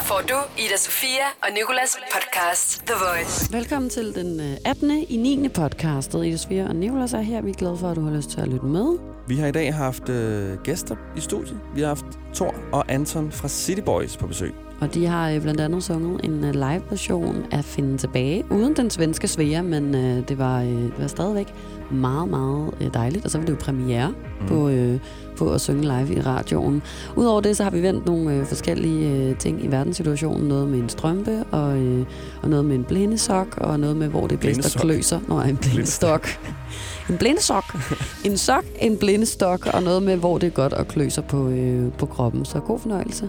Her får du Ida Sofia og Nikolas podcast The Voice. Velkommen til den øh, 18. i 9. podcastet. Ida Sofia og Nicolas er her. Vi er glade for, at du har lyst til at lytte med. Vi har i dag haft øh, gæster i studiet. Vi har haft Thor og Anton fra City Boys på besøg. Og de har øh, blandt andet sunget en øh, live-version af Finde Tilbage, uden den svenske svære, men øh, det, var, øh, det var stadigvæk meget, meget øh, dejligt. Og så var det jo premiere mm. på, øh, på at synge live i radioen. Udover det, så har vi vendt nogle øh, forskellige øh, ting i verdenssituationen. Noget med en strømpe, og, øh, og noget med en blindesok, og noget med, hvor det blæster kløser. Nå, en blindestok. en blindesok. en sok, en blindestok, og noget med, hvor det er godt at kløser på, øh, på kroppen. Så god fornøjelse.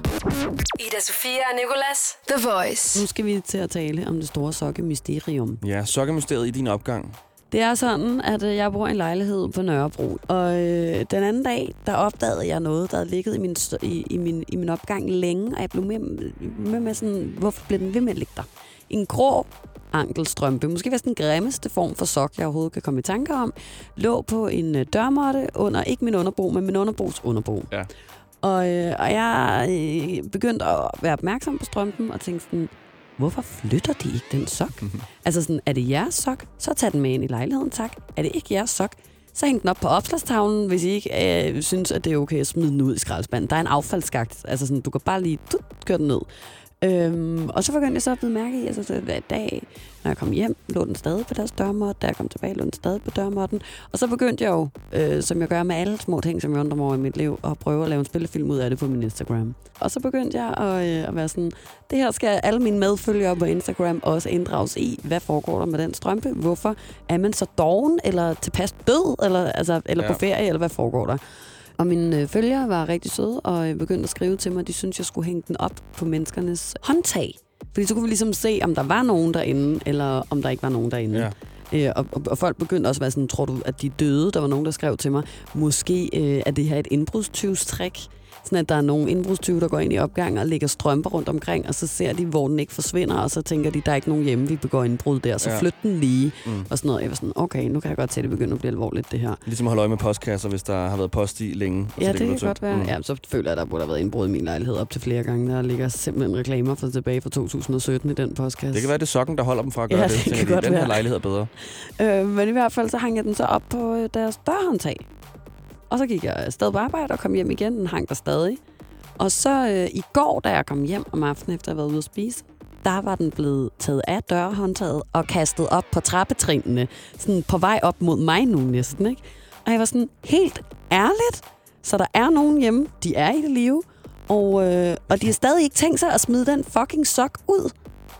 Ida Sofia og Nikolas The Voice. Nu skal vi til at tale om det store sokkemysterium. Ja, sokkemysteriet i din opgang. Det er sådan, at øh, jeg bor i en lejlighed på Nørrebro, og øh, den anden dag, der opdagede jeg noget, der havde ligget i min, i, i, min, i min opgang længe, og jeg blev med, med, med sådan, hvorfor blev den ved med at ligge der? En grå ankelstrømpe, måske vist den grimmeste form for sok, jeg overhovedet kan komme i tanke om, lå på en øh, dørmåtte under, ikke min underbo, men min underbos underbo. Ja. Og, øh, og jeg øh, begyndte at være opmærksom på strømpen og tænkte sådan, hvorfor flytter de ikke den sok? Mm-hmm. Altså sådan, er det jeres sok? Så tag den med ind i lejligheden, tak. Er det ikke jeres sok? Så hæng den op på opslagstavlen, hvis I ikke øh, synes, at det er okay at smide den ud i skraldespanden. Der er en affaldsskagt. Altså sådan, du kan bare lige tut, køre den ned. Øhm, og så begyndte jeg så at blive mærke i, altså så hver dag, når jeg kom hjem, lå den stadig på deres dørmåt. Da jeg kom tilbage, lå den stadig på dørmåtten. Og så begyndte jeg jo, øh, som jeg gør med alle små ting, som jeg undrer mig over i mit liv, at prøve at lave en spillefilm ud af det på min Instagram. Og så begyndte jeg at, øh, at være sådan, det her skal alle mine medfølgere på Instagram også inddrages i. Hvad foregår der med den strømpe? Hvorfor er man så doven, eller tilpas død, eller, altså, eller ja. på ferie, eller hvad foregår der? Og mine øh, følgere var rigtig søde og øh, begyndte at skrive til mig, de syntes, jeg skulle hænge den op på menneskernes håndtag. Fordi så kunne vi ligesom se, om der var nogen derinde, eller om der ikke var nogen derinde. Ja. Øh, og, og, og folk begyndte også at være sådan, tror du, at de døde? Der var nogen, der skrev til mig, måske øh, er det her et indbrudstyvstrik. Sådan at der er nogle indbrudstyve, der går ind i opgangen og lægger strømper rundt omkring, og så ser de, hvor den ikke forsvinder, og så tænker de, der er ikke nogen hjemme, vi begår indbrud der, så ja. flyt den lige. Mm. Og sådan noget. Jeg var sådan, okay, nu kan jeg godt se, at det begynder at blive alvorligt, det her. Ligesom at holde øje med postkasser, hvis der har været post i længe. Ja, det, det kan godt være. Mm. Ja, så føler jeg, at der burde have været indbrud i min lejlighed op til flere gange. Der ligger simpelthen reklamer for tilbage fra 2017 i den postkasse. Det kan være, det er sokken, der holder dem fra at gøre ja, det. det kan de, godt den være. her lejlighed er bedre. Øh, men i hvert fald, så hang jeg den så op på øh, deres dørhåndtag. Og så gik jeg afsted på arbejde og kom hjem igen. Den hang der stadig. Og så øh, i går, da jeg kom hjem om aftenen efter at have været ude at spise, der var den blevet taget af dørhåndtaget og kastet op på trappetrinene. Sådan på vej op mod mig nu næsten, ikke? Og jeg var sådan, helt ærligt? Så der er nogen hjemme, de er i det live, og, øh, og de har stadig ikke tænkt sig at smide den fucking sok ud.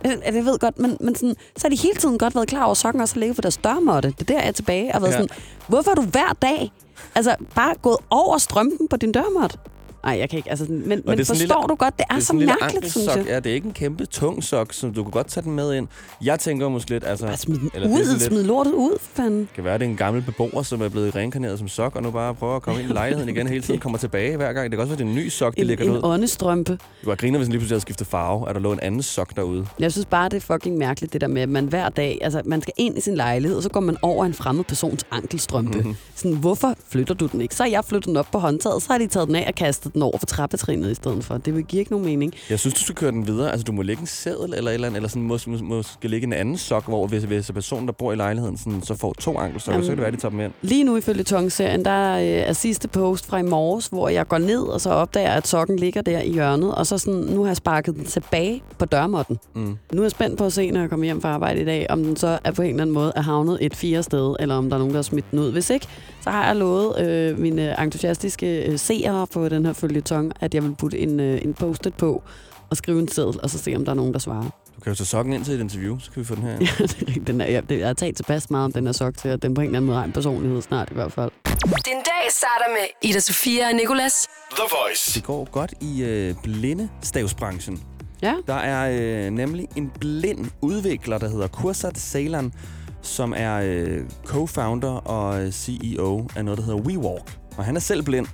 Jeg, jeg ved godt, men, men sådan, så har de hele tiden godt været klar over, at sokken også har ligget på deres dørmåtte. Det er der, jeg er tilbage og været Ja. sådan, hvorfor er du hver dag altså, bare gået over strømpen på din dørmåtte? Nej, jeg kan ikke. Altså, men, men det forstår lille- du godt, det er, det så mærkeligt, synes jeg. Ja, det er ikke en kæmpe tung sok, så du kan godt tage den med ind. Jeg tænker måske lidt, altså... Bare smid eller det er ud, lidt- smid lortet ud, fanden. Det kan være, det er en gammel beboer, som er blevet reinkarneret som sok, og nu bare prøver at komme ind i lejligheden igen hele tiden, kommer tilbage hver gang. Det kan også være, det er en ny sok, de En, lægger en åndestrømpe. Du var griner, hvis den lige pludselig havde skiftet farve, at der lå en anden sok derude. Jeg synes bare, det er fucking mærkeligt, det der med, at man hver dag, altså man skal ind i sin lejlighed, og så går man over en fremmed persons ankelstrømpe. Mhm. Mm-hmm. Sådan, hvorfor flytter du den ikke? Så har jeg flyttet den op på håndtaget, så har de taget den af og kastet den over for trappetrinet i stedet for. Det vil give ikke nogen mening. Jeg synes, du skal køre den videre. Altså, du må lægge en seddel eller eller andet, eller sådan, mås- mås- måske lægge en anden sok, hvor hvis, hvis personen, der bor i lejligheden, sådan, så får to ankelsokker, Jamen. så kan det være, de tager dem ind. Lige nu ifølge Tong-serien, der øh, er sidste post fra i morges, hvor jeg går ned, og så opdager, at sokken ligger der i hjørnet, og så sådan, nu har jeg sparket den tilbage på dørmåtten. Mm. Nu er jeg spændt på at se, når jeg kommer hjem fra arbejde i dag, om den så er på en eller anden måde er havnet et fire sted, eller om der er nogen, der har smidt den ud. Hvis ikke, så har jeg lovet øh, mine entusiastiske øh, seere på den her følgetong, at jeg vil putte en, øh, en post-it på og skrive en seddel, og så se, om der er nogen, der svarer. Du kan jo tage sokken ind til et interview, så kan vi få den her ind. Ja, det er rigtigt. den er, jeg, jeg har talt tilpas meget om den her sok til, at den på en eller anden måde har en personlighed snart i hvert fald. Din dag starter med Ida Sofia og Nikolas. The Voice. Det går godt i øh, blindestavsbranchen. Ja, Der er øh, nemlig en blind udvikler, der hedder Kursat Ceylan, som er øh, co-founder og øh, CEO af noget, der hedder WeWalk. Og han er selv blind,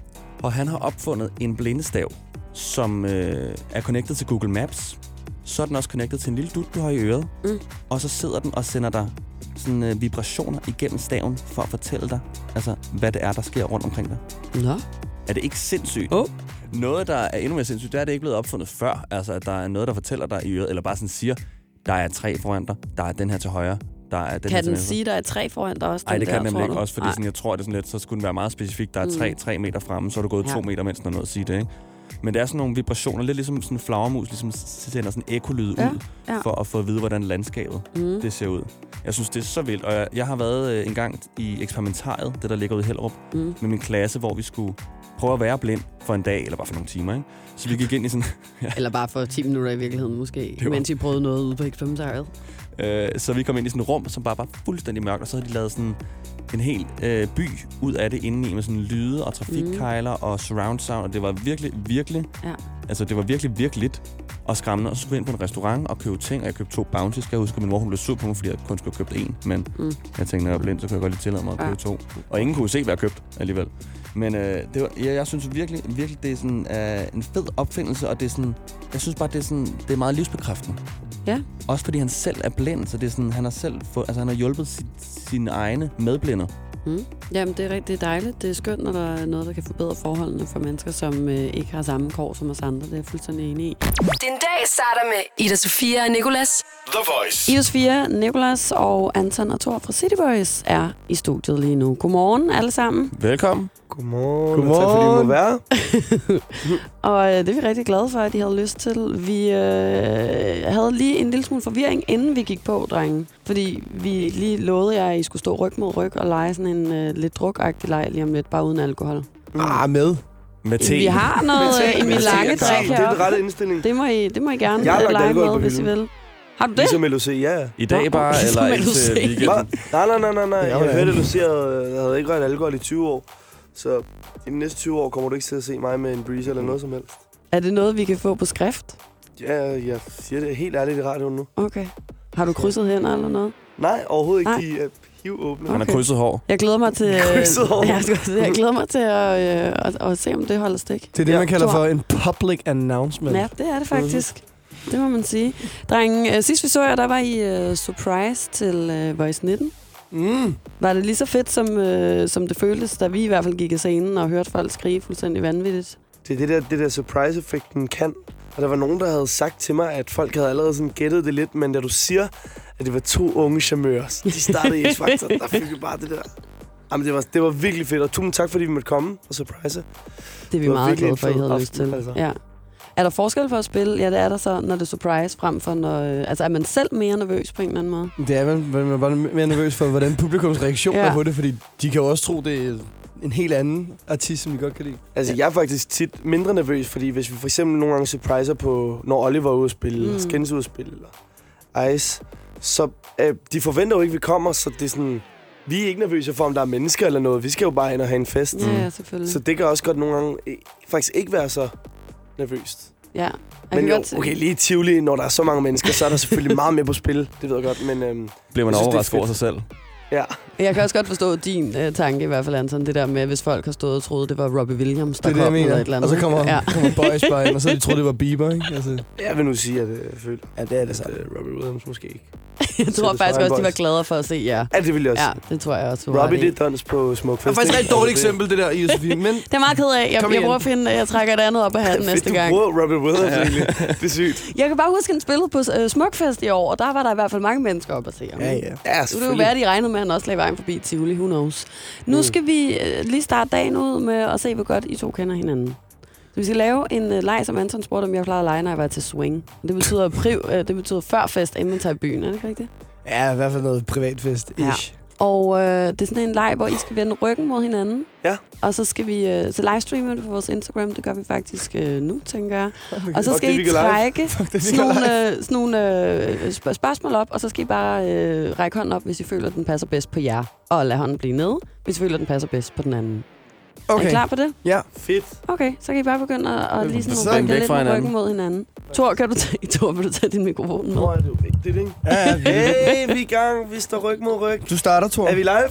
og han har opfundet en blindestav, som øh, er connected til Google Maps. Så er den også connected til en lille dut, du har i øret. Mm. Og så sidder den og sender dig sådan, øh, vibrationer igennem staven for at fortælle dig, altså, hvad det er, der sker rundt omkring dig. Nå. Er det ikke sindssygt? Åh. noget, der er endnu mere sindssygt, det er, at det ikke blevet opfundet før. Altså, at der er noget, der fortæller dig i øret, eller bare sådan siger, der er tre foran dig, der er den her til højre, der er den Kan den sige, der er tre foran dig også? Nej, det kan den nemlig ikke. Også fordi Nej. sådan, jeg tror, det er sådan lidt, så skulle den være meget specifik. Der er tre, Mm. tre meter fremme, så er du gået Ja. to meter, mens den er nået at sige det, ikke? Men det er sådan nogle vibrationer, lidt ligesom sådan en flagermus, ligesom sender sådan en ekolyd Ja, ud, ja. for at få at vide, hvordan landskabet Mm. det ser ud. Jeg synes, det er så vildt. Og jeg, jeg har været øh, en gang i eksperimentariet, det der ligger ude i Hellerup, Mm. med min klasse, hvor vi skulle prøve at være blind for en dag, eller bare for nogle timer, ikke? Så vi gik ind i sådan... Eller bare for 10 minutter i virkeligheden måske, Det var- mens I prøvede noget ude på eksperimentariet. Øh, så vi kom ind i sådan et rum, som bare var fuldstændig mørkt, og så havde de lavet sådan en hel øh, by ud af det indeni med sådan lyde og trafikkejler mm. og surround sound, og det var virkelig, virkelig, Ja. altså det var virkelig, virkelig og skræmmende. Og så skulle jeg ind på en restaurant og købe ting, og jeg købte to bounties, skal jeg huske, min mor hun blev sur på mig, fordi jeg kun skulle have købt en, men Mm. jeg tænkte, når jeg var blind, så kunne jeg godt lige tillade mig at Ja. købe to. Og ingen kunne se, hvad jeg købte alligevel. Men øh, det var, ja, jeg synes virkelig, virkelig, det er sådan øh, en fed opfindelse, og det er sådan, jeg synes bare, det er, sådan, det er meget livsbekræftende. Ja. Også fordi han selv er blind, så det er sådan, han har selv få, altså han har hjulpet sin, sine egne medblinder. Mm. Jamen, det er, rigtig, det er dejligt. Det er skønt, når der er noget, der kan forbedre forholdene for mennesker, som øh, ikke har samme kår som os andre. Det er jeg fuldstændig enig i. Den dag starter med Ida Sofia og Nicolas. The Voice. Ida Sofia, Nicolas og Anton og Thor fra City Boys er i studiet lige nu. Godmorgen alle sammen. Velkommen. Godmorgen. Godmorgen. Tak fordi I må være. Og øh, det er vi rigtig glade for, at I havde lyst til. Vi øh, havde lige en lille smule forvirring, inden vi gik på, drenge. Fordi vi lige lovede jer, at I skulle stå ryg mod ryg og lege sådan en øh, lidt drukagtig leg lige om lidt, bare uden alkohol. Ah, med. Med te. Vi har noget øh, Emil Lange Det drik er den rette indstilling. Det må I, det må I gerne Jeg lege med, hvis I vil. Har du det? Ligesom LOC, ja. ja. I dag Nå, bare, så eller må du indtil weekenden? Nej, nej, nej, nej, nej. Jeg hørte, at Lucia havde, havde ikke røget alkohol i 20 år. Så i de næste 20 år kommer du ikke til at se mig med en breeze eller noget som helst. Er det noget, vi kan få på skrift? Ja, jeg siger det helt ærligt i radioen nu. Okay. Har du krydset hænder eller noget? Nej, overhovedet ikke. Nej. De er pivåbne. Han har krydset hår. Jeg glæder mig til, Krydset hår. ja, jeg, glæder mig til at, øh, at, at, se, om det holder stik. Det er det, Ja, man kalder for en public announcement. Ja, det er det faktisk. Det må man sige. Drenge, øh, sidst vi så jer, der var I uh, surprise til uh, Voice 19. Mm. Var det lige så fedt, som, uh, som det føltes, da vi i hvert fald gik af scenen og hørte folk skrige fuldstændig vanvittigt? Det er det der, det der surprise-effekten kan. Og der var nogen, der havde sagt til mig, at folk havde allerede sådan gættet det lidt, men da du siger, at det var to unge charmeurs, de startede i X-Factor, der fik vi bare det der. Jamen, det var, det var virkelig fedt, og tusind tak, fordi vi måtte komme og surprise. Det er vi Det var meget virkelig glade for, at I havde lyst til. altså. Ja. Er der forskel for at spille? Ja, det er der så, når det er surprise frem for, når... øh, Altså, er man selv mere nervøs på en eller anden måde? Det er man, man er bare mere nervøs for, hvordan publikums reaktion Ja. er på det, fordi de kan jo også tro, det er en helt anden artist, som de godt kan lide. Altså, jeg er faktisk tit mindre nervøs, fordi hvis vi for eksempel nogle gange surpriser på, når Oliver er ude at spille, Mm. mm. Skins ude at spille, eller Ice, så øh, de forventer jo ikke, at vi kommer, så det er sådan... Vi er ikke nervøse for, om der er mennesker eller noget. Vi skal jo bare ind og have en fest. Ja, ja, selvfølgelig. Så det kan også godt nogle gange eh, faktisk ikke være så nervøst. ja. Men jo, godt okay, lige i Tivoli, når der er så mange mennesker, så er der selvfølgelig meget mere på spil. Det ved jeg godt, men øhm, Bliver man er overrasket over sig selv. ja. Jeg kan også godt forstå din øh, tanke, i hvert fald, Anton, det der med, hvis folk har stået og troet, det var Robbie Williams, der Det er kom eller et eller andet. Og så kommer, Ja. kommer Boys ind, og så de troet, det var Bieber, ikke? Altså, Jeg vil nu sige, at øh, jeg føler, ja, det er det at så. øh, Robbie Williams måske ikke. jeg tror faktisk også, de var glade for at se jer. Ja, det vil jeg også. Ja, det tror jeg også. du Robbie, det dans på Smukfest. Det er faktisk et dårligt eksempel, det der, i Josefine. Men Det er meget ked af. Jeg, Kom jeg prøver at finde, jeg trækker et andet op af hatten næste du gang. bruger Robbie Williams egentlig. Det er sygt. Jeg kan bare huske, at han spillede på uh, Smukfest i år, og der var der i hvert fald mange mennesker op at se ham. ja, ja. Ja, det er jo være, at de regnede med, at han også lagde vejen forbi Tivoli. Who knows? Nu Mm. skal vi uh, lige starte dagen ud med at se, hvor godt I to kender hinanden. Så vi skal lave en uh, leg, som Anton spurgte, om jeg plejede at lege, når jeg var til swing. Det betyder, priv, uh, det betyder før fest, inden man tager i byen. Er det ikke rigtigt? Ja, i hvert fald noget privatfest. Ja. Og øh, det er sådan en leg, hvor I skal vende ryggen mod hinanden. Ja. Og så skal vi øh, så livestreame det på vores Instagram. Det gør vi faktisk øh, nu, tænker jeg. Og så skal I trække Fuck, sådan nogle, øh, sådan nogle øh, spørg- spørgsmål op, og så skal I bare øh, række hånden op, hvis I føler, at den passer bedst på jer. Og lad hånden blive nede, hvis I føler, at den passer bedst på den anden. Er I Okay. klar på det? Ja. Fedt. Okay, så kan I bare begynde at, at lige Så sådan rykke lidt fra ryggen mod hinanden. Tor, kan du tage, Tor, vil du tage din mikrofon med? Nå, er det jo vigtigt, ikke? Ja, vi, Hey, vi er i gang. Vi står ryg mod ryg. du starter, Thor. Er vi live?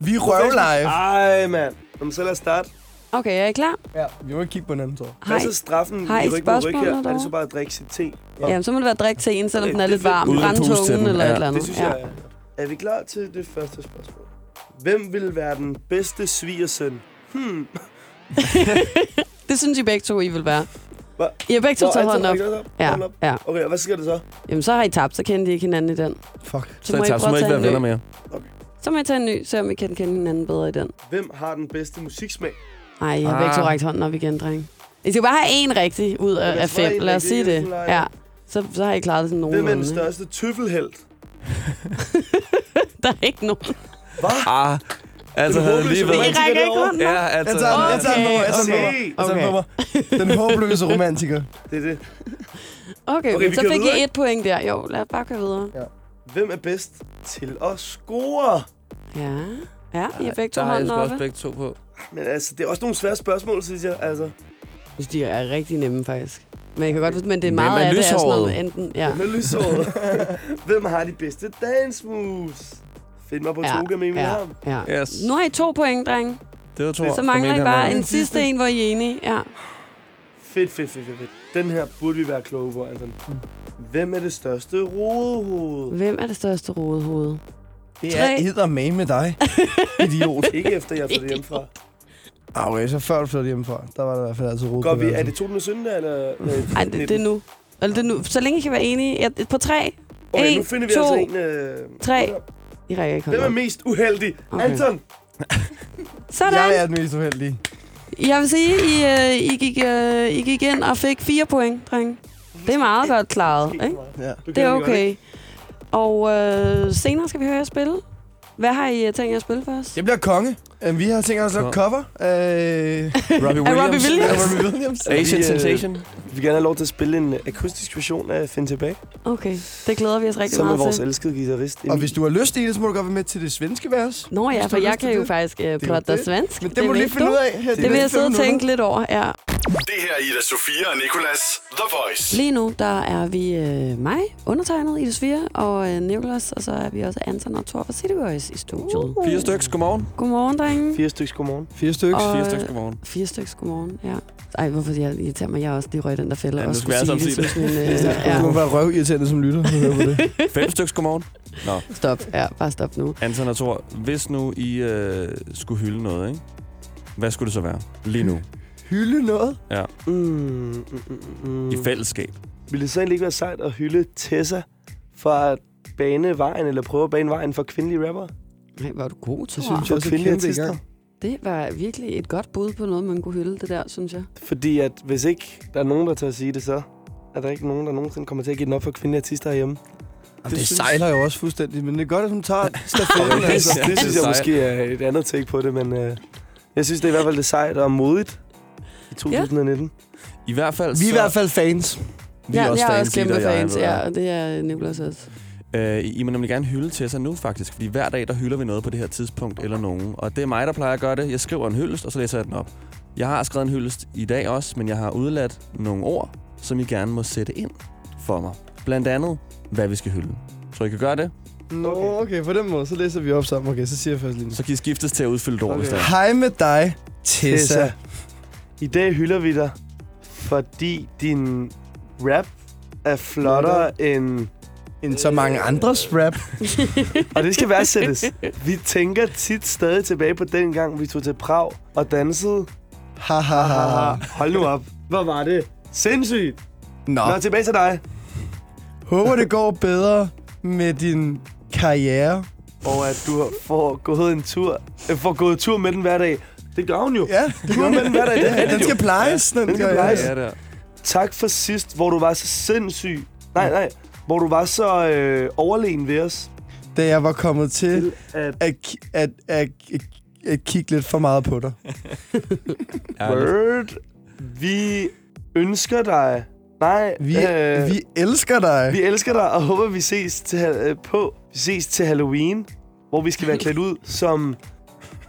vi er røv live. Ej, mand. Jamen, så lad os starte. Okay, er I klar? Ja, vi må ikke kigge på hinanden, Thor. Hvad Hej. er så straffen Har I ryg mod ryg her? Er det så bare at drikke sit te? Ja. Jamen, så må det være drik til en, selvom Okay, den er det lidt varm. Uden at Brænd puste til tungen den. eller Ja, et eller andet. Det synes jeg er... Er vi klar til det første spørgsmål? Hvem vil være den bedste svigersøn? Hmm. Det synes I begge to, I vil være. Hvad? I har begge to Nå, taget hånden op. Ja, Hånden op. ja. Okay, og hvad sker det så? Jamen, så har I tabt, så kender de ikke hinanden i den. Fuck. Så, må så, I så må prøve I ikke være en venner mere. Så må I tage en ny, så om I kan kende hinanden bedre i den. Hvem har den bedste musiksmag? Nej, I har begge to Ah. rækket hånden op igen, dreng. I skal bare have en rigtig ud Jeg af, af skal bare fem. Lad os sige det. Ja. Så, så har I klaret det sådan Hvem er den nogenlunde. største tøffelhelt? Der er ikke nogen. Ah, altså havde lige I været... romantiker rækker ikke hånden. Ja, altså... Jeg tager den, jeg tager den mig, jeg tager den på mig. Se. Jeg tager den på mig. Den håbløse romantiker. Det er det. Okay, Okay, så fik videre, I et point der. Jo, lad os bare køre videre. Hvem er bedst til at score? Ja. Ja, I har begge to Der har jeg hånden også oppe. begge to på. Men altså, det er også nogle svære spørgsmål, synes jeg. Altså, Hvis de er rigtig nemme, faktisk. Men jeg kan godt men det er Hvem meget er af det er sådan noget enten... Ja. med lyshåret. Hvem har de bedste dance moves? Find mig på Ja, toga med ja, arm. ja. Yes. Nu har I to point, dreng. Det var to. Så mangler I bare en sidste en, hvor I er enige. Ja. Fedt, fedt, fedt, fedt. Den her burde vi være kloge på, Anton. Hvem er det største rodehoved? Hvem er det største rodehoved? Det Tre. er edder med med dig. Idiot. Ikke efter, jeg det hjemmefra. Ah, Okay, så før du flyttede hjemmefra, der var der i hvert fald altid ro Går på vi, er det 2017 eller? Ej, det, det er nu. Eller det er nu. Så længe I kan være enige. Ja, på tre. Okay, nu En, finder vi to, altså en... Øh, tre. I rækker ikke Hvem er hånden op. mest uheldig? Okay. Anton! Sådan. Jeg er den mest uheldige. Jeg vil sige, I, øh, I, gik, øh, I gik ind og fik fire point, dreng. Det er meget godt klaret, ikke? Ja. Det er okay. Og øh, senere skal vi høre jer spille. Hvad har I øh, tænkt jer at spille for os? Det bliver konge. Øh, Vi har tænkt os at lave cover af Robbie Er Robbie Williams? af Robbie Williams. Asian Vi, øh, Sensation. Vi vil gerne have lov til at spille en akustisk version af Find Tilbage, Okay, det glæder vi os rigtig som er meget vores til. elskede guitarist. Og hvis du har lyst i det, så må du godt være med til det svenske vers. Nå ja, for jeg til kan jo det. faktisk øh, jo plotte det. svensk. Men det, må du lige finde ud af. Her, Det vil jeg sidde og tænke lidt over, ja. Det her er Ida Sofia og Nicolas The Voice. Lige nu, der er vi øh, mig, undertegnet i det svire, og øh, Nicholas, og så er vi også Anton og Thor fra City Boys i studiet. Fire stykker, godmorgen. Godmorgen, drenge. Fire stykker godmorgen. Fire stykker. Og- Fire stykker, godmorgen. Fire stykker, godmorgen, ja. Ej, hvorfor jeg irriterer mig, jeg er også lige røg i den der fælde Ja, og nu skulle skal vi sige det. Synes, men, øh, Ja. Du må være røvirriterende som lytter. det. Fem stykker, godmorgen. Nå, Stop, ja, bare stop nu. Anton og Thor, hvis nu I øh, skulle hylde noget, ikke? Hvad skulle det så være? Lige nu. Hylde noget. Ja, Mm, mm, mm, mm. i fællesskab. Ville det så egentlig ikke være sejt at hylde Tessa for at bane vejen, eller prøve at bane vejen for kvindelige rapper? Nej, er du god, Det Thor. synes jeg også kvindelige artister? Det var virkelig et godt bud på noget, man kunne hylde, det der, synes jeg. Fordi at hvis ikke der er nogen, der tør at sige det, så er der ikke nogen, der nogensinde kommer til at give den op for kvindelige artister herhjemme. Jamen, det, synes- sejler jo også fuldstændig, men det er godt, at hun tager stafetten. Det, altså. det, det synes det er jeg måske er et andet take på det, men øh, jeg synes, det er i hvert fald det sejt og modigt i 2019. I hvert fald Vi er i hvert fald fans. vi er ja, også jeg er fans, også kæmpe fans, jeg. ja, og det er Nicolas også. Øh, I må nemlig gerne hylde Tessa nu, faktisk. Fordi hver dag, der hylder vi noget på det her tidspunkt, eller nogen. Og det er mig, der plejer at gøre det. Jeg skriver en hyldest, og så læser jeg den op. Jeg har skrevet en hyldest i dag også, men jeg har udladt nogle ord, som I gerne må sætte ind for mig. Blandt andet, hvad vi skal hylde. Så I kan gøre det, Nå, okay, på den måde, så læser vi op sammen. Okay, så siger jeg først lige nu. så kan I skiftes til at udfylde et ord, Okay. hvis det er. Hej med dig, Tessa. I dag hylder vi dig, fordi din rap er flottere end... End så mange andres rap. Og det skal værdsættes. Vi tænker tit stadig tilbage på den gang, vi tog til Prag og dansede. Ha, ha, ha, ha. Hold nu op. Hvor var det? Sindssygt. Nå, Nå, tilbage til dig. håber det går bedre med din karriere. Og at du får gået en tur, øh, får gået tur med den hver dag. Det gør hun jo. Ja, det med den hver dag. Det er Ja, den skal plejes. Den, Den skal gør- plejes. Ja, der. Tak for sidst, hvor du var så sindssyg. Nej, nej. Hvor du var så øh, overlegen ved os. Da jeg var kommet til Til at at, at, at, at, at kigge lidt for meget på dig. Bird, vi ønsker dig... Nej, Vi, øh, vi elsker dig. vi elsker dig og håber, vi ses til, øh, på. Vi ses til Halloween, hvor vi skal være klædt ud som...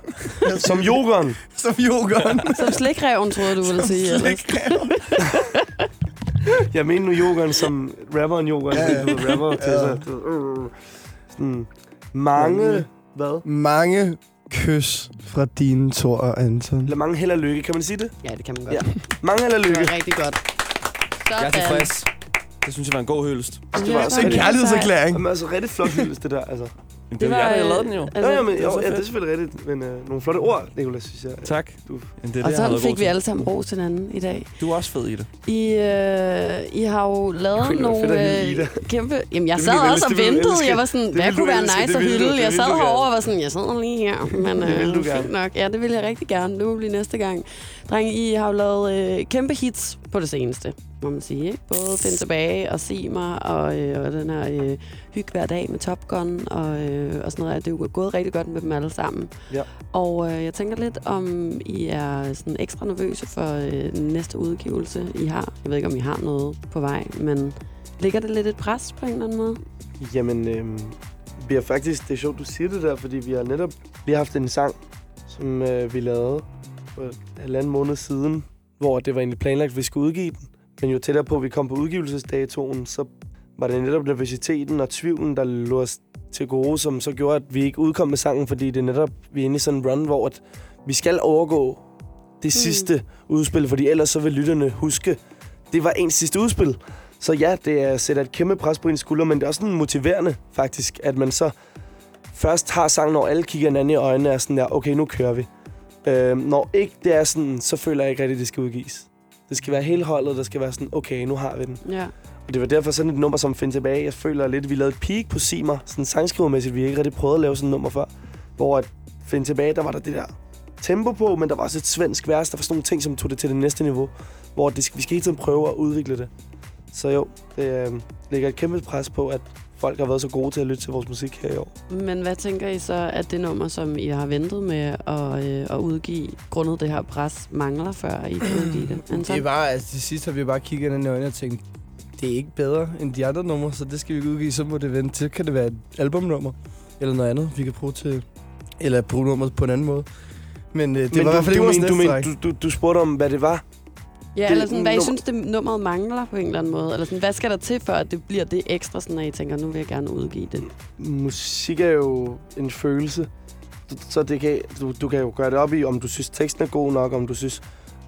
som yoghurt. Som yoghurt. Som slikreven, troede du ville sige. ellers. Jeg mener nu yoghurt som rapperen yoghurt. Ja, ja. Rapper til Ja. sig. Du ved, øh, Sådan mange... Hvad? Mange kys fra dine Thor og Anton. Eller mange held og lykke, kan man sige det? Ja, det kan man godt. Ja. Mange held og Det lykke. var rigtig godt. Sådan. Jeg er tilfreds. Det synes jeg var en god hyldest. Det var også En rigtig, kærlighedserklæring. Jamen, altså, rigtig flot hyldest, det der. Altså. Det, det var jer, der øh, lavede den jo. Altså, jo, men, det jo, så ja, det er selvfølgelig rigtigt. Men øh, nogle flotte ord, Nicolas, synes jeg. Tak. Du- Men det er og det, jeg har sådan fik vi alle sammen ros til hinanden i dag. Du er også fed i det. I, øh, I har jo lavet hylde nogle øh, kæmpe... Jamen, jeg sad også og ventede. Jeg var sådan, Det hvad kunne være nice at hylde? Jeg sad herovre og var sådan, jeg sidder lige her. Men øh, gerne. fint nok. Ja, det vil jeg rigtig gerne. Det må blive næste gang. Drenge, I har jo lavet øh, kæmpe hits på det seneste, må man sige. Ikke? Både Find Tilbage og Sig mig, og, øh, og den her øh, Hyg hver dag med Top Gun og, øh, og sådan noget. Det er jo gået rigtig godt med dem alle sammen. Ja. Og øh, jeg tænker lidt, om I er sådan ekstra nervøse for øh, den næste udgivelse, I har. Jeg ved ikke, om I har noget på vej, men ligger det lidt et pres på en eller anden måde? Jamen, øhm, vi har faktisk, det er sjovt, du siger det der, fordi vi har netop lige haft en sang, som øh, vi lavede for en halvanden måned siden, hvor det var egentlig planlagt, at vi skulle udgive den. Men jo tættere på, at vi kom på udgivelsesdatoen, så var det netop nervøsiteten og tvivlen, der lå os til gode, som så gjorde, at vi ikke udkom med sangen, fordi det er netop, vi er inde i sådan en run, hvor at vi skal overgå det Mm. sidste udspil, fordi ellers så vil lytterne huske, det var ens sidste udspil. Så ja, det er, sætter et kæmpe pres på en skulder, men det er også sådan motiverende faktisk, at man så først har sangen, når alle kigger hinanden i øjnene, og er sådan der, okay, nu kører vi. Øh, når ikke det er sådan, så føler jeg ikke rigtigt, at det skal udgives. Det skal være hele holdet, der skal være sådan, okay, nu har vi den. Ja. Og det var derfor sådan et nummer som Find Tilbage. Jeg føler lidt, at vi lavede et peak på Simer, sådan sangskrivermæssigt. Vi har ikke rigtig prøvet at lave sådan et nummer før. Hvor at Find Tilbage, der var der det der tempo på, men der var også et svensk vers. Der var sådan nogle ting, som tog det til det næste niveau. Hvor det vi skal hele tiden prøve at udvikle det. Så jo, det øh, lægger et kæmpe pres på, at folk har været så gode til at lytte til vores musik her i år. Men hvad tænker I så, at det nummer, som I har ventet med at, øh, at udgive, grundet det her pres, mangler, før I kan udgive det? Anton? Det er bare, altså til sidst har vi bare kigget ind i øjnene og tænkt, det er ikke bedre end de andre numre, så det skal vi ikke udgive, så må det vente til. Kan det være et albumnummer, eller noget andet, vi kan bruge til, eller bruge nummeret på en anden måde. Men øh, det men var i hvert fald du, ikke vores men, du, men, du, du, du spurgte om, hvad det var. Ja, eller sådan, hvad I synes, det nummeret mangler på en eller anden måde? Eller sådan, hvad skal der til, for at det bliver det ekstra, sådan at I tænker, nu vil jeg gerne udgive det? musik er jo en følelse. Så det kan, du, du kan jo gøre det op i, om du synes, teksten er god nok, om du synes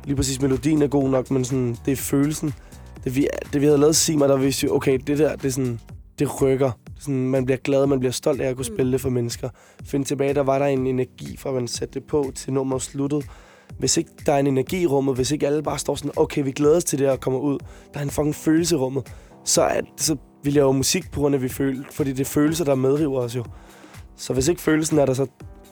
lige præcis melodien er god nok, men sådan, det er følelsen. Det vi, det, vi havde lavet sig mig, der vidste vi, okay, det der, det er sådan, det rykker. Sådan, man bliver glad, man bliver stolt af at kunne spille det for mennesker. Find tilbage, der var der en energi fra, at man satte det på til nummeret sluttet. Hvis ikke der er en energi i rummet, hvis ikke alle bare står sådan, okay, vi glæder os til det og kommer ud, der er en fucking følelse i rummet, så, er, så vi laver musik på grund af, vi føler, fordi det er følelser, der medriver os jo. Så hvis ikke følelsen er der, så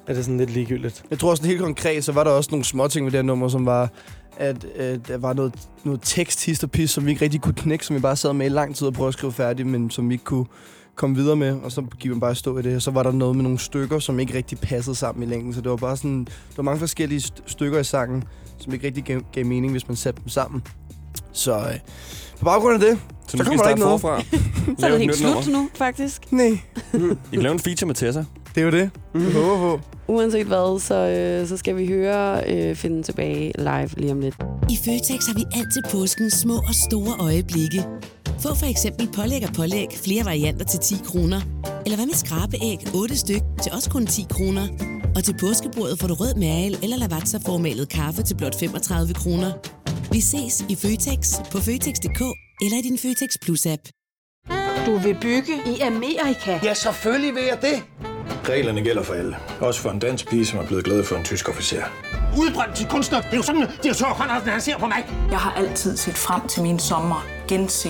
er det sådan lidt ligegyldigt. Jeg tror sådan helt konkret, så var der også nogle små ting ved det her nummer, som var, at øh, der var noget, noget tekst, hist og pis, som vi ikke rigtig kunne knække, som vi bare sad med i lang tid og prøvede at skrive færdigt, men som vi ikke kunne komme videre med, og så gik man bare stå i det. Og så var der noget med nogle stykker, som ikke rigtig passede sammen i længden, så det var bare sådan, der var mange forskellige st- stykker i sangen, som ikke rigtig gav, gav mening, hvis man satte dem sammen. Så øh, på baggrund af det, Så, Så kommer der ikke noget. forfra. Så er det et helt slut nu, faktisk. nej, I kan lave en feature med Tessa. det er jo det. Mm. Jeg håber på. Uanset hvad, så, øh, så skal vi høre øh, Finde tilbage live lige om lidt. I Føtex har vi altid påskens små og store øjeblikke. Få for eksempel pålæg og pålæg flere varianter til 10 kroner. Eller hvad med skrabeæg 8 styk til også kun 10 kroner. Og til påskebordet får du rød mal eller lavatserformalet kaffe til blot 35 kroner. Vi ses i Føtex på Føtex.dk eller i din Føtex Plus-app. Du vil bygge i Amerika? Ja, selvfølgelig vil jeg det. Reglerne gælder for alle. Også for en dansk pige, som er blevet glad for en tysk officer. Udbrændt til kunstner. Det er jo sådan, at direktør Conradsen, han ser på mig. Jeg har altid set frem til min sommer. Gense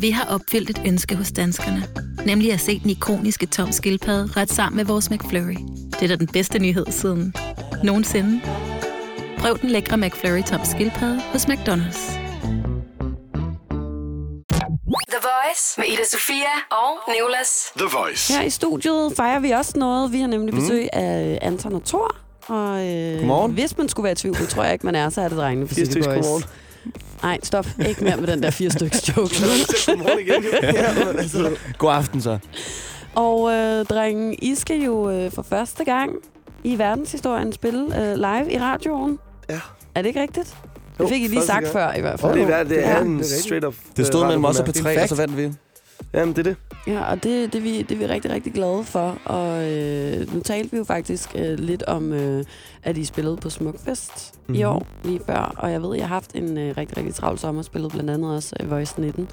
Vi har opfyldt et ønske hos danskerne. Nemlig at se den ikoniske tom skildpadde ret sammen med vores McFlurry. Det er da den bedste nyhed siden nogensinde. Prøv den lækre McFlurry tom skildpadde hos McDonald's. The Voice med Ida Sofia og Nicolas. The Voice. Her i studiet fejrer vi også noget. Vi har nemlig Mm. besøg af Anton og Thor. Og øh, Godmorgen. hvis man skulle være i tvivl, det tror jeg ikke, man er, så er det drengene for City Boys. Nej, stop. Ikke mere med den der fire styks joke. Altså. God aften så. og øh, drengen, I skal jo øh, for første gang i verdenshistorien spille uh, live i radioen. Ja. Er det ikke rigtigt? Jo, Det fik I lige sagt gang. før, i hvert fald. Det er, det er Ja. en straight up Det stod øh, mellem os og radiopremiere. P3, og så vandt vi. Jamen, det er det. Ja, og det, det, er vi, det er vi rigtig, rigtig glade for. Og øh, nu talte vi jo faktisk øh, lidt om, øh, at I spillede på Smukfest mm-hmm. i Mhm. år, lige før. Og jeg ved, jeg har haft en øh, rigtig, rigtig travl sommer, spillet blandt andet også øh, Voice 19.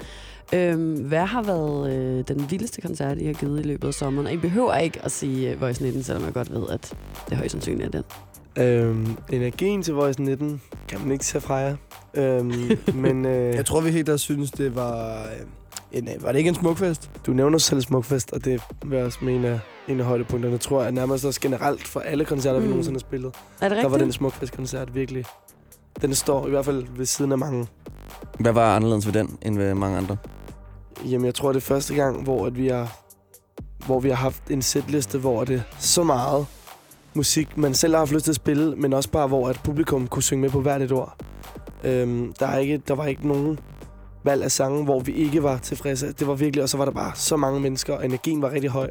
Øhm, hvad har været øh, den vildeste koncert, I har givet i løbet af sommeren? Og I behøver ikke at sige øh, Voice 19, selvom jeg godt ved, at det højst sandsynligt er den. Øhm, energien til Voice 19 kan man ikke tage fra jer. Øhm, men øh, Jeg tror, vi helt der synes, det var... øh, En, øh, var det ikke en smukfest? du nævner selv Smukfest, og det vil jeg også mene er en af højdepunkterne, tror jeg, nærmest også generelt for alle koncerter, mm. vi nogensinde har spillet. Er det Der rigtigt? var den Smukfest-koncert virkelig... Den står i hvert fald ved siden af mange. Hvad var anderledes ved den, end ved mange andre? Jamen, jeg tror, det er første gang, hvor, at vi, har, hvor vi har haft en setliste, hvor det er så meget musik, man selv har haft lyst til at spille, men også bare, hvor at publikum kunne synge med på hvert et ord. Øhm, der, er ikke, der var ikke nogen valg af sange, hvor vi ikke var tilfredse. Det var virkelig, og så var der bare så mange mennesker, og energien var rigtig høj.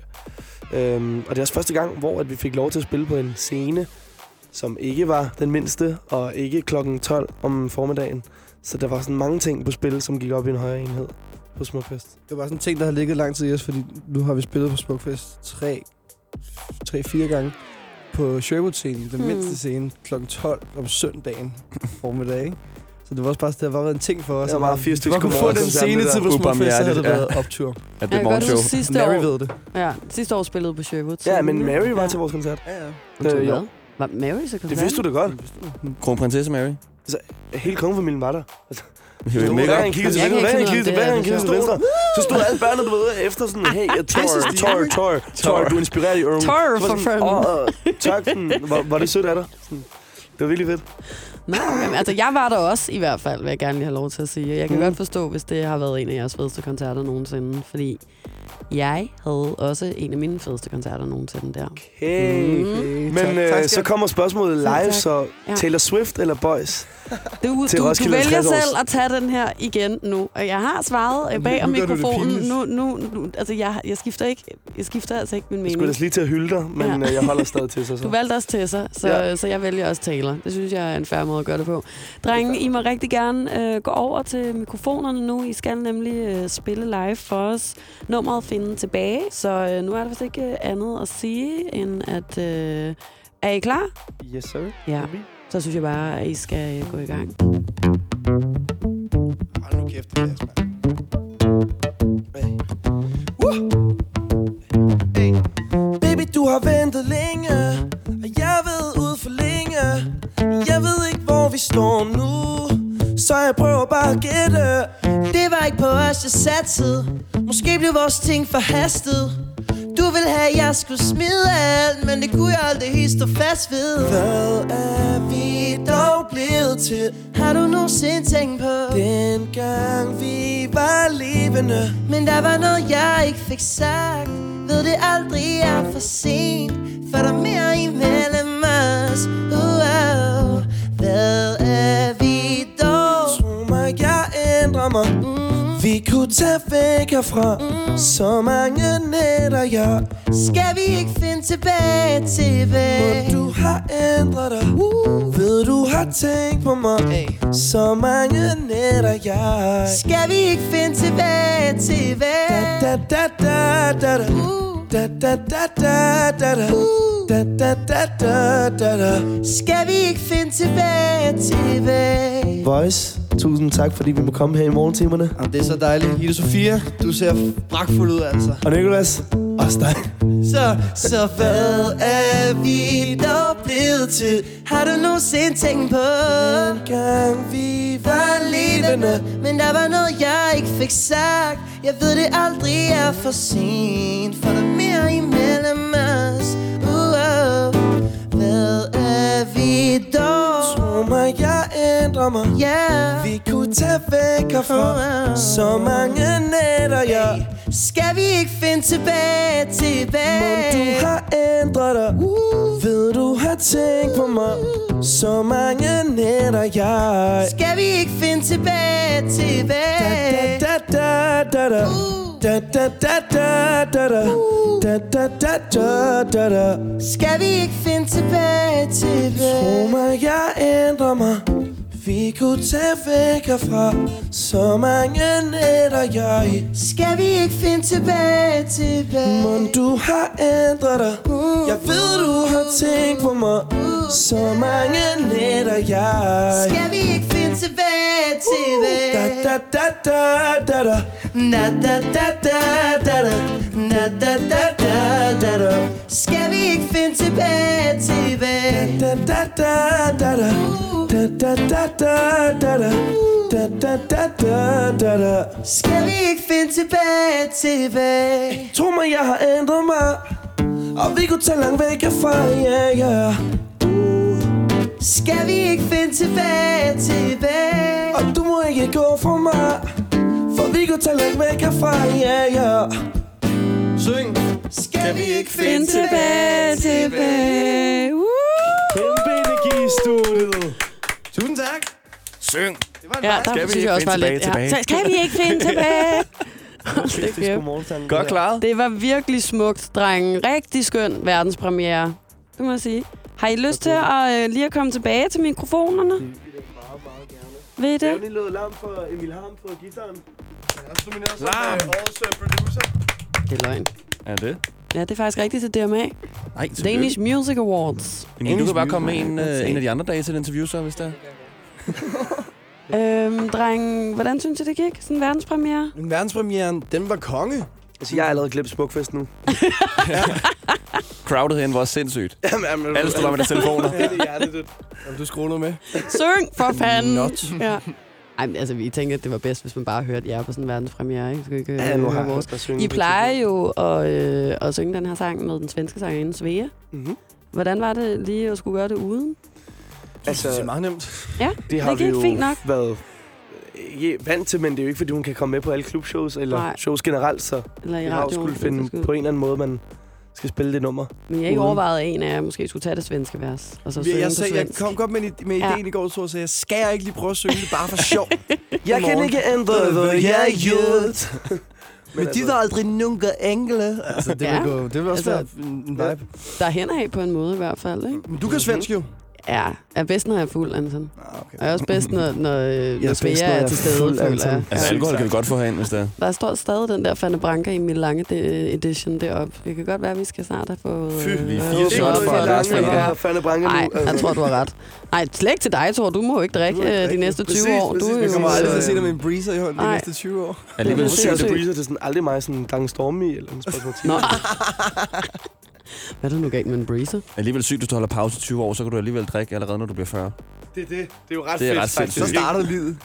Øhm, og det er også første gang, hvor at vi fik lov til at spille på en scene, som ikke var den mindste, og ikke klokken 12 om formiddagen. Så der var sådan mange ting på spil, som gik op i en højere enhed på Smukfest. Det var sådan en ting, der har ligget lang tid i os, fordi nu har vi spillet på Smukfest tre, tre fire gange på Sherwood-scenen, den Hmm. mindste scene, kl. 12 om søndagen formiddag. Så det var også bare, det har bare været en ting for os. Der at var fire Hvis stykker man kunne få den det scenetid der. på Smukfest, så havde det været ja. optur. Jeg det huske morgenshow. sidste Mary år. ved det. Ja, sidste år spillede på Sherwood. Ja, men Mary var ja. til vores koncert. Ja, ja. Øh, jo. hvad? Var Mary så koncert? Det vidste du da godt. Kronprinsesse Mary. Hele kongefamilien var der. Vi har jo Hver mega gang kiggede til Jeg venstre, hver gang finde kiggede til gang det, kiggede til altså. venstre. Så stod alle børnene, du ved, efter sådan, hey, Tor, Tor, Tor, Tor, du er inspireret i. Tor for fanden. Tak, var, det sødt af dig? Det var virkelig fedt. Nå, okay. men altså, jeg var der også i hvert fald, vil jeg gerne lige have lov til at sige. Jeg kan mm. godt forstå, hvis det har været en af jeres fedeste koncerter nogensinde, fordi jeg havde også en af mine fedeste koncerter nogensinde der. Okay. Mm. Men Tak, øh, tak, så kommer spørgsmålet live, så Ja. Taylor Swift eller Boys? Du, Til du, du vælger 50 års. selv at tage den her igen nu, og jeg har svaret bag om mikrofonen. Nu, nu, nu, altså, jeg, jeg, skifter ikke, jeg skifter altså ikke min Jeg mening. skulle da lige til at hylde dig, men Ja. øh, jeg holder stadig til sig. Så. Du valgte også til sig, så, Ja. så jeg vælger også Taylor. Det synes jeg er en fair måde at gøre det på. Drenge, I må rigtig gerne øh, gå over til mikrofonerne nu. I skal nemlig øh, spille live for os. Nummeret finde tilbage, så øh, nu er der vist ikke øh, andet at sige, end at... Øh, er I klar? Yes, sir. Ja. Så synes jeg bare, at I skal øh, gå i gang. Hold nu kæft, det er Baby, du har ventet længe, og jeg ved ud for længe. Jeg ved ikke, hvor vi står nu, så jeg prøver bare at gætte. Det var ikke på os, jeg satsede Måske blev vores ting forhastet Du ville have, at jeg skulle smide alt Men det kunne jeg aldrig helt stå fast ved Hvad er vi dog blevet til? Har du nogensinde tænkt på Dengang vi var levende. Men der var noget, jeg ikke fik sagt Ved det aldrig er for sent For der er mere imellem os uh, Hvad er vi dog? Tro mig, jeg ændrer mig. Mm, Vi kunne tage væk herfra. mm. Så mange nætter, jeg Skal vi ikke finde tilbage til hvad? Du har ændret dig. Uh. Ved du har tænkt på mig. Hey. Så mange nætter, jeg Skal vi ikke finde tilbage til hvad? Da da da da da. Uh. Da da da da da da. Da da da da da da. Skal vi ikke finde tilbage til hvad? Voice, tusind tak, fordi vi må komme her i morgentimerne. Jamen, det er så dejligt. Ida Sofia, du ser pragtfuld ud, altså. Og Nicolas, også dig. Så, så hvad er vi dog blevet til? Har du nogensinde tænkt på? Dengang vi var levende. Men der var noget, jeg ikke fik sagt Jeg ved, det aldrig er for sent For der er mere imellem os uh, uh. Hvad er vi dog? Tro mig, jeg ændrer ændre mig. Yeah. Vi kunne tage væk herfra. Så mange nætter, ja Skal vi ikke finde tilbage, tilbage? Men du har ændret dig? Ved du har tænkt på mig? Så mange nætter, jeg Skal vi ikke finde tilbage, tilbage? Da da da da Da da. Da da da da Da da. Da da da da Skal vi ikke finde tilbage, Tro tilbage? mig, jeg ændrer mig Vi kunne tage væk herfra Så mange nætter, jeg Skal vi ikke finde tilbage, tilbage? Men du har ændret dig Jeg ved, du har tænkt på mig Så mange nætter, jeg Skal vi ikke finde tilbage, tilbage? Da da da da da da Da da da da da da Da da da da da da Skal vi ikke finde tilbage, tilbage? Da da da da da Da da da da da da Da da da da da da Skal vi ikke finde tilbage, tilbage? Tro mig, jeg har ændret mig Og vi kunne tage langt væk herfra, ja, ja Skal vi ikke finde tilbage, tilbage? Og du må ikke gå for mig For vi kunne tage langt væk herfra, ja, ja Syng. Skal vi ikke Find finde tilbage, tilbage. Uh! Kæmpe energi i studiet Tusind tak. Syng. Det var en Ja, der Skal vi synes ikke jeg også var lidt. tilbage, Ja. tilbage? Så skal vi ikke finde tilbage? Godmorgen, Godt klaret. Det var virkelig smukt, drengen. Rigtig skøn verdenspremiere. Det må jeg sige. Har I lyst til at øh, lige at komme tilbage til mikrofonerne? Ved I Det det? er lige noget larm for Emil Harm på gitaren. Er også nomineret som Larm. øh, årets øh, producer. Det er løgn. Er det? Ja, det er faktisk rigtigt til DMA. Nej, Danish Music Awards. Emil, du kan bare komme med en, øh, en af de andre dage til et interview, så hvis det er. Øhm, dreng, hvordan synes I, det gik? Sådan en verdenspremiere? Men verdenspremieren, den var konge. Altså, jeg har allerede glemt Smukfest nu. Crowdet herinde var også sindssygt. Jamen, jamen, Alle stod bare med deres telefoner. Det er hjertet, det. Jamen, du scrollede med. Syng for fanden! Not. Ja. Ej, men altså, vi tænker, at det var bedst, hvis man bare hørte jer på sådan en verdenspremiere, ikke? Vi skal ikke øh, Ja, nu har jeg vores. synge I plejer jo at, øh, at synge den her sang med den svenske sangerinde Svea. Mhm. Hvordan var det lige at skulle gøre det uden? Altså, Det er meget nemt. Ja, det har det vi jo fint nok. været ikke vant til, men det er jo ikke, fordi hun kan komme med på alle klubshows, eller Nej. shows generelt, så Eller i vi har jo skulle finde på en eller anden måde, man skal spille det nummer. Men jeg har ikke overvejet, at en af jer måske skulle tage det svenske vers. Og så jeg, på sagde, jeg kom godt med, en- med Ja. ideen i går, så jeg sagde, skal jeg ikke lige prøve at synge det bare for sjov? Jeg kan ikke ændre, hvad jeg gjort. Men de var aldrig nunca engle. Altså, det Ja. vil, gå, det vil også Altså, være en, en vibe. Der er hen af på en måde i hvert fald, ikke? Men du kan svensk jo. Ja, jeg er bedst, når jeg er fuld, Anton. Ah, okay. Og jeg er også bedst, når, når, når er bedst, Svea når jeg er til stede, fuld, jeg. Altså, alkohol kan vi godt få herind, hvis det er. Der står stadig den der Fanny Branca i min lange de- edition deroppe. Det kan godt være, at vi skal snart have fået... Fy, øh, vi er øh, fire shots for fandme branke nu. Nej, jeg altså. tror, du har ret. Nej, slet ikke til dig, Thor. Du må jo ikke drikke Du øh, de næste 20 Præcis, år. Du præcis. er Jeg kommer aldrig til at øh, se dig med en breezer i hånden de næste 20 år. Alligevel er er det sindssygt. breezer, det er sådan aldrig mig sådan Gang Stormy eller en spørgsmål. Nå. Hvad er der nu galt med en breezer? Alligevel sygt, hvis du holder pause i 20 år, så kan du alligevel drikke allerede, når du bliver 40. Det er det. Det er jo ret Det er fedt, ret faktisk. Så starter livet.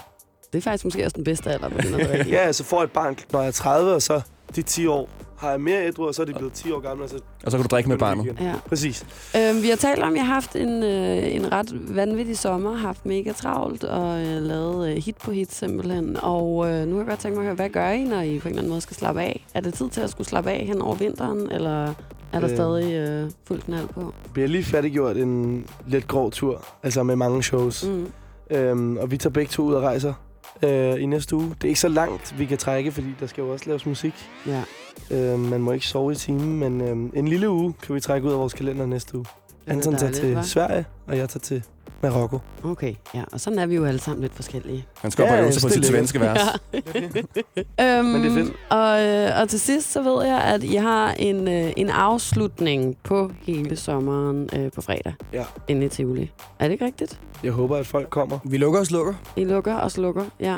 Det er faktisk måske også den bedste alder, at begynde at drikke. Ja, så får jeg et barn, når jeg er 30, og så de 10 år har jeg mere ædru, og så er de blevet 10 år gamle. Og så Og så kan du drikke med barnet. Ja. Præcis. Øhm, vi har talt om, at jeg har haft en, øh, en ret vanvittig sommer, haft mega travlt og øh, lavet øh, hit på hit simpelthen. Og øh, nu har jeg godt tænkt mig at høre, hvad gør I, når I på en eller anden måde skal slappe af? Er det tid til at skulle slappe af hen over vinteren, eller er der Øh. stadig øh, fuld knald på? Vi har lige færdiggjort en lidt grov tur, altså med mange shows. Mm. Øhm, og vi tager begge to ud og rejser øh, i næste uge. Det er ikke så langt, vi kan trække, fordi der skal jo også laves musik. Ja. Øh, man må ikke sove i timen, men øh, en lille uge kan vi trække ud af vores kalender næste uge. er Anton tager til hva'? Sverige, og jeg tager til Marokko. Okay, ja. Og sådan er vi jo alle sammen lidt forskellige. Han skal Ja, og øve sig på sit svenske vers. øhm, Men det er fedt. Og, øh, og til sidst så ved jeg, at I har en, øh, en afslutning på hele sommeren øh, på fredag. Ja. Inde i Tivoli. Er det ikke rigtigt? Jeg håber, at folk kommer. Vi lukker og slukker. I lukker og slukker, ja.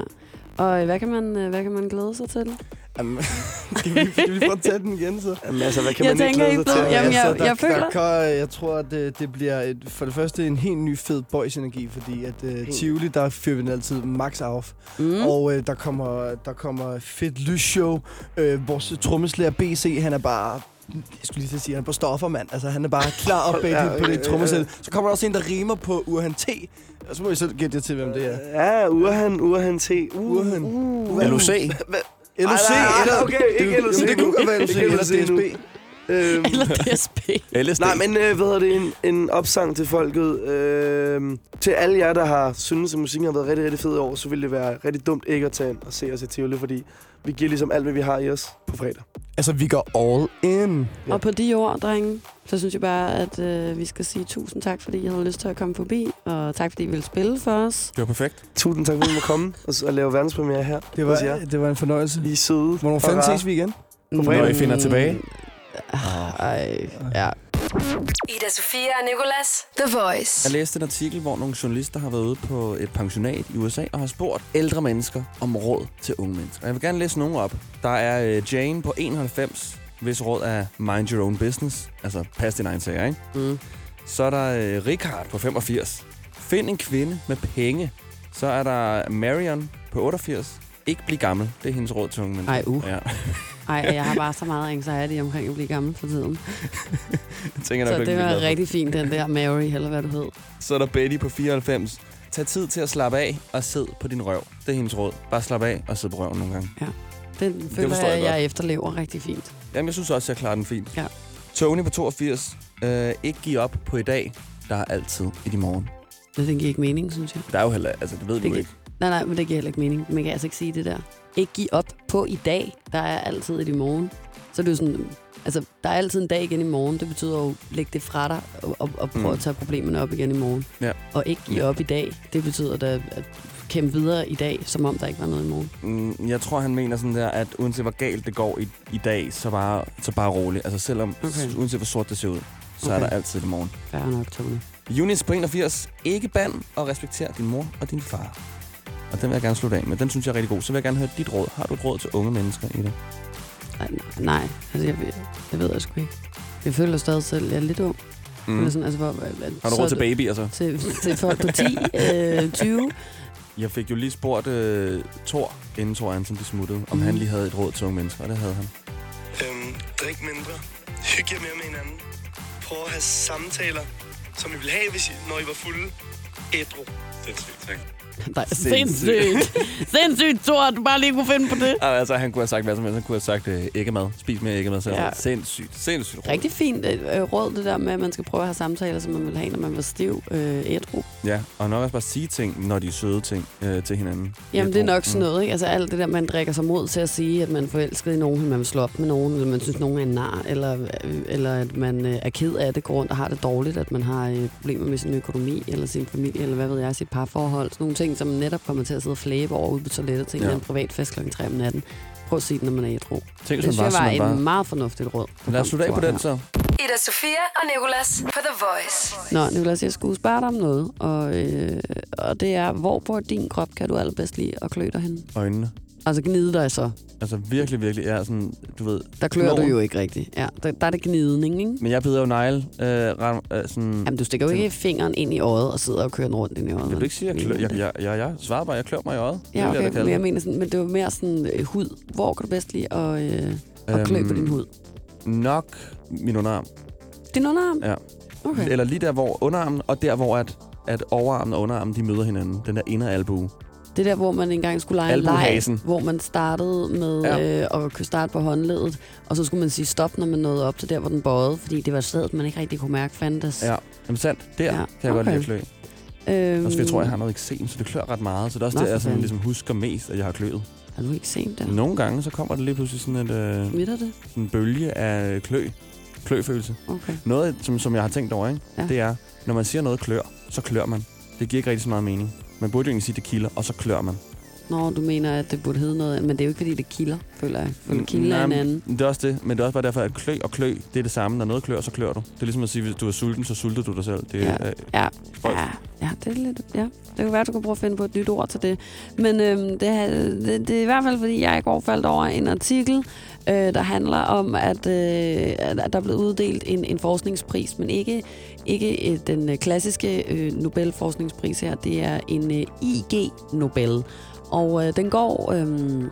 Og øh, hvad kan man, hvad kan man glæde sig til? Jamen, skal, vi, skal vi prøve at tage den igen, så? Jamen, altså, hvad kan Jeg man ikke tænker, glæde I sig til? Jamen, jeg- der, jeg føler- Der, jeg tror, at det, det bliver et, for det første en helt ny fed boys-energi, fordi at uh, Tivoli, der fyrer vi den altid max af. Mm. Og øh, der kommer der kommer fedt lysshow. Øh, vores trommeslager BC, han er bare jeg skulle lige til at sige, han er på stoffer, mand. Altså, han er bare klar op bag Ja, på det trommesæt. Så kommer der også en, der rimer på Urhan T. Og så må I selv gætte jer til, hvem det er. Ja, Urhan, Urhan T. Uh, Urhan. Uh, LOC. LOC, Ej, nej, nej, eller... okay, ikke det, LOC Jamen, det kunne godt være LOC eller nu. Øhm, Eller DSB. LSD. Nej, men øh, hvad hedder det? En, en opsang til folket. Øh, til alle jer, der har syntes, at musikken har været rigtig, rigtig fed i år, så ville det være rigtig dumt ikke at tage ind og se os i Tivoli, fordi vi giver ligesom alt, hvad vi har i os på fredag. Altså, vi går all in. Og på de ord, drenge, så synes jeg bare, at øh, vi skal sige tusind tak, fordi I havde lyst til at komme forbi. Og tak, fordi I ville spille for os. Det var perfekt. Tusind tak, fordi I må komme og, og lave verdenspremiere her. Det var, det var en fornøjelse. I er søde. Hvornår fanden ses vi igen? På fredag. Når I finder tilbage. Ej, ja. Ida Sofia og Nicolas. The Voice. Jeg læste en artikel, hvor nogle journalister har været ude på et pensionat i USA og har spurgt ældre mennesker om råd til unge mennesker. Jeg vil gerne læse nogle op. Der er øh, Jane på 91, hvis råd er mind your own business. Altså, pas din egen sager, ikke? Mm. Så er der øh, Richard på 85. Find en kvinde med penge. Så er der Marion på 88. Ikke blive gammel. Det er hendes råd til unge mennesker. Ej, uh. Ja. Ej, jeg har bare så meget anxiety omkring at blive gammel for tiden. Jeg tænker nok, Så du det var rigtig fint, den der Mary, eller hvad du hed. Så er der Betty på 94. Tag tid til at slappe af og sid på din røv. Det er hendes råd. Bare slap af og sid på røven nogle gange. Den føler jeg, jeg jeg efterlever rigtig fint. Jamen, jeg synes også, jeg klarer den fint. Ja. Tony på 82. Øh, ikke give op på i dag. Der er altid i de morgen. Det den giver ikke mening, synes jeg. Der er jo heller... Altså, det ved Det du ikke. Nej, nej, men det giver heller ikke mening. Man kan altså ikke sige det der. Ikke give op på i dag. Der er altid et i morgen. Så det er jo sådan... Altså, der er altid en dag igen i morgen. Det betyder jo, læg det fra dig og, og, og prøv Mm. at tage problemerne op igen i morgen. Ja. Og ikke give op i dag. Det betyder da at kæmpe videre i dag, som om der ikke var noget i morgen. Mm, jeg tror, han mener sådan der, at uanset hvor galt det går i, i dag, så bare, så bare roligt. Altså selvom, Okay. uanset hvor sort det ser ud, så er Okay. der altid i morgen. Fair nok, Tony. Eunice på 81. Ikke band og respekter din mor og din far. Og den vil jeg gerne slutte af med. Den synes jeg er rigtig god. Så vil jeg gerne høre dit råd. Har du et råd til unge mennesker i det? Nej, nej, altså jeg, ved- det ved jeg sgu ikke. Jeg føler stadig selv, jeg er lidt ung. Mm. Eller sådan, altså, hvor, Har du råd til baby, altså? Til, til folk på 10, øh, 20. Jeg fik jo lige spurgt uh, Thor, inden Thor Hansen de smuttede, om Mhm. han lige havde et råd til unge mennesker, og det havde han. Øhm, drik mindre. Hyg jer mere med hinanden. Prøv at have samtaler, som I ville have, hvis I, når I var fulde. Ædru. Sindssygt, tak. Nej, sindssygt. sindssygt, Thor, du bare lige kunne finde på det. Ah, altså, han kunne have sagt hvad som helst. Han kunne have sagt uh, æggemad. Spis mere æggemad. Så Ja. Sindssygt, sindssygt råd. Rigtig fint øh, råd, det der med, at man skal prøve at have samtaler, som man vil have, når man var stiv øh, ædru. Ja, og nok også bare sige ting, når de er søde ting øh, til hinanden. Jamen, det er nok Mm. sådan noget, ikke? Altså alt det der, man drikker sig mod til at sige, at man er forelsket i nogen, man vil slå op med nogen, eller man synes, nogen er en nar, eller, øh, eller at man øh, er ked af det, går rundt og har det dårligt, at man har øh, problemer med sin økonomi, eller sin familie, eller hvad ved jeg, sit parforhold. Sådan nogle ting, som man netop kommer til at sidde og flæbe over ude på toilettet til en Ja. anden privat fest kl. 3 om natten. Prøv at sige det, når man er ædru. Tænk, det som synes var, jeg som var man et bare- meget fornuftigt råd. Lad os slutte af på den så. Ida Sofia og Nicolas på The Voice. Nå, Nicolas, jeg skulle spørge dig om noget, og, øh, og det er, hvor på din krop kan du allerbedst lide at klø dig hen? Øjnene. Altså gnide dig så. Altså virkelig, virkelig. Jeg er sådan, du ved... Der klør du knogen. jo ikke rigtigt. Ja, der, der er det gnidning, ikke? Men jeg bider jo negle. Øh, ram, øh, sådan, Jamen, du stikker jo ikke fingeren ind i øjet og sidder og kører den rundt ind i øjet. Vil du ikke sige, at jeg, klør, jeg, jeg, jeg, jeg svarer bare, jeg klør mig i øjet. Det Ja, jeg okay, kalde men jeg det. mener sådan, men det var mere sådan øh, hud. Hvor kan du bedst lide at, øh, at klø på Øhm, din hud? Nok min underarm. Din underarm? Ja. Okay. Eller lige der, hvor underarmen, og der, hvor at, at overarmen og underarmen, de møder hinanden. Den der inder albue. Det der, hvor man engang skulle lege en leg, hvor man startede med Ja. øh, at kunne starte på håndledet, og så skulle man sige stop, når man nåede op til der, hvor den bøjede, fordi det var et sted, man ikke rigtig kunne mærke fandtes. Ja, Jamen sandt. Der Ja, kan jeg godt okay. lide at klø. Øhm, Også jeg tror, jeg har noget eksem, så det klør ret meget. Så det er også Nå, det, jeg sådan, ligesom husker mest, at jeg har kløet. Har du ikke set det? Nogle gange, så kommer det lige pludselig sådan et, øh, Smitter det? en bølge af klø. Kløfølelse. Okay. Noget, som, som jeg har tænkt over, ikke? Ja. det er, når man siger noget klør, så klør man. Det giver ikke rigtig så meget mening. Man burde jo egentlig sige, det kilder, og så klør man. Nå, du mener, at det burde hedde noget, men det er jo ikke, fordi det kilder, føler jeg. For det kilder Nej, en men anden. Det er også det, men det er også bare derfor, at klø og klø, det er det samme. Når noget klør, så klør du. Det er ligesom at sige, hvis du er sulten, så sulter du dig selv. Det er, Ja. øh, Ja, spøjst. ja, ja, det er lidt, ja. Det kan være, at du kan prøve at finde på et nyt ord til det. Men øhm, det, er, det, det er i hvert fald, fordi jeg i går faldt over en artikel, øh, der handler om, at, øh, at der er blevet uddelt en, en forskningspris, men ikke, ikke øh, den øh, klassiske øh, Nobelforskningspris her. Det er en øh, IG-Nobel. Og øh, den går... Øh,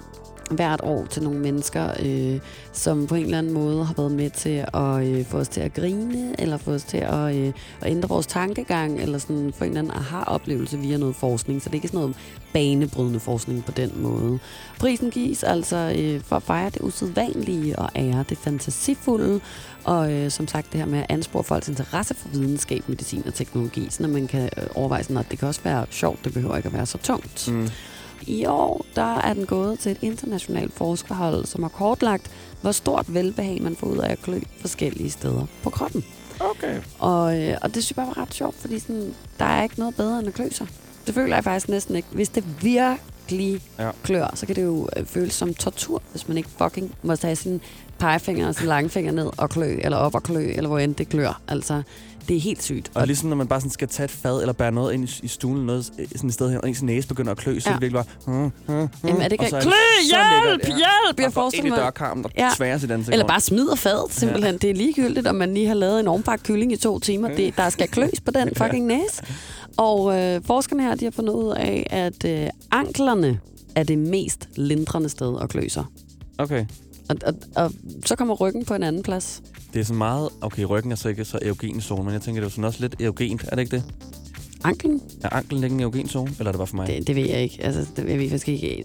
hvert år til nogle mennesker, øh, som på en eller anden måde har været med til at øh, få os til at grine, eller få os til at, øh, at ændre vores tankegang, eller sådan få en eller anden aha-oplevelse via noget forskning. Så det er ikke sådan noget banebrydende forskning på den måde. Prisen gives altså øh, for at fejre det usædvanlige og ære det fantasifulde, og øh, som sagt det her med at anspore folks interesse for videnskab, medicin og teknologi, så man kan øh, overveje sådan, at det kan også være sjovt, det behøver ikke at være så tungt. Mm. I år der er den gået til et internationalt forskerhold, som har kortlagt, hvor stort velbehag man får ud af at klø forskellige steder på kroppen. Okay. Og, øh, og det synes jeg bare var ret sjovt, fordi sådan, der er ikke noget bedre end at klø sig. Det føler jeg faktisk næsten ikke. Hvis det virkelig Ja. klør, så kan det jo øh, føles som tortur, hvis man ikke fucking må tage sin pegefinger og sin langfinger ned og klø, eller op og klø, eller hvor end det klør. Altså, det er helt sygt. Og ligesom når man bare sådan skal tage et fad, eller bære noget ind i, i stuen, noget, øh, sådan et sted her, og ens næse begynder at klø, så Ja. det virkelig bare... Mm, mm, mm, Jamen, er det og ikke... Klø, hjælp, hjælp! Jeg Og forestiller mig... dørkarmen og Ja. tværer sit ansigt Eller bare smider fadet, simpelthen. Det er ligegyldigt, om man lige har lavet en ovenbagt kylling i to timer. Det, der skal kløs på den fucking næse. Og øh, forskerne her, de har fundet ud af, at øh, anklerne er det mest lindrende sted at klø sig. Okay. Og, og, og så kommer ryggen på en anden plads. Det er sådan meget... Okay, ryggen er så ikke så erogen zone, men jeg tænker, det er sådan også lidt erogent. Er det ikke det? Anklen? Er anklen ikke en zone, eller er det bare for mig? Det, det ved jeg ikke. Altså, det, jeg ved faktisk ikke.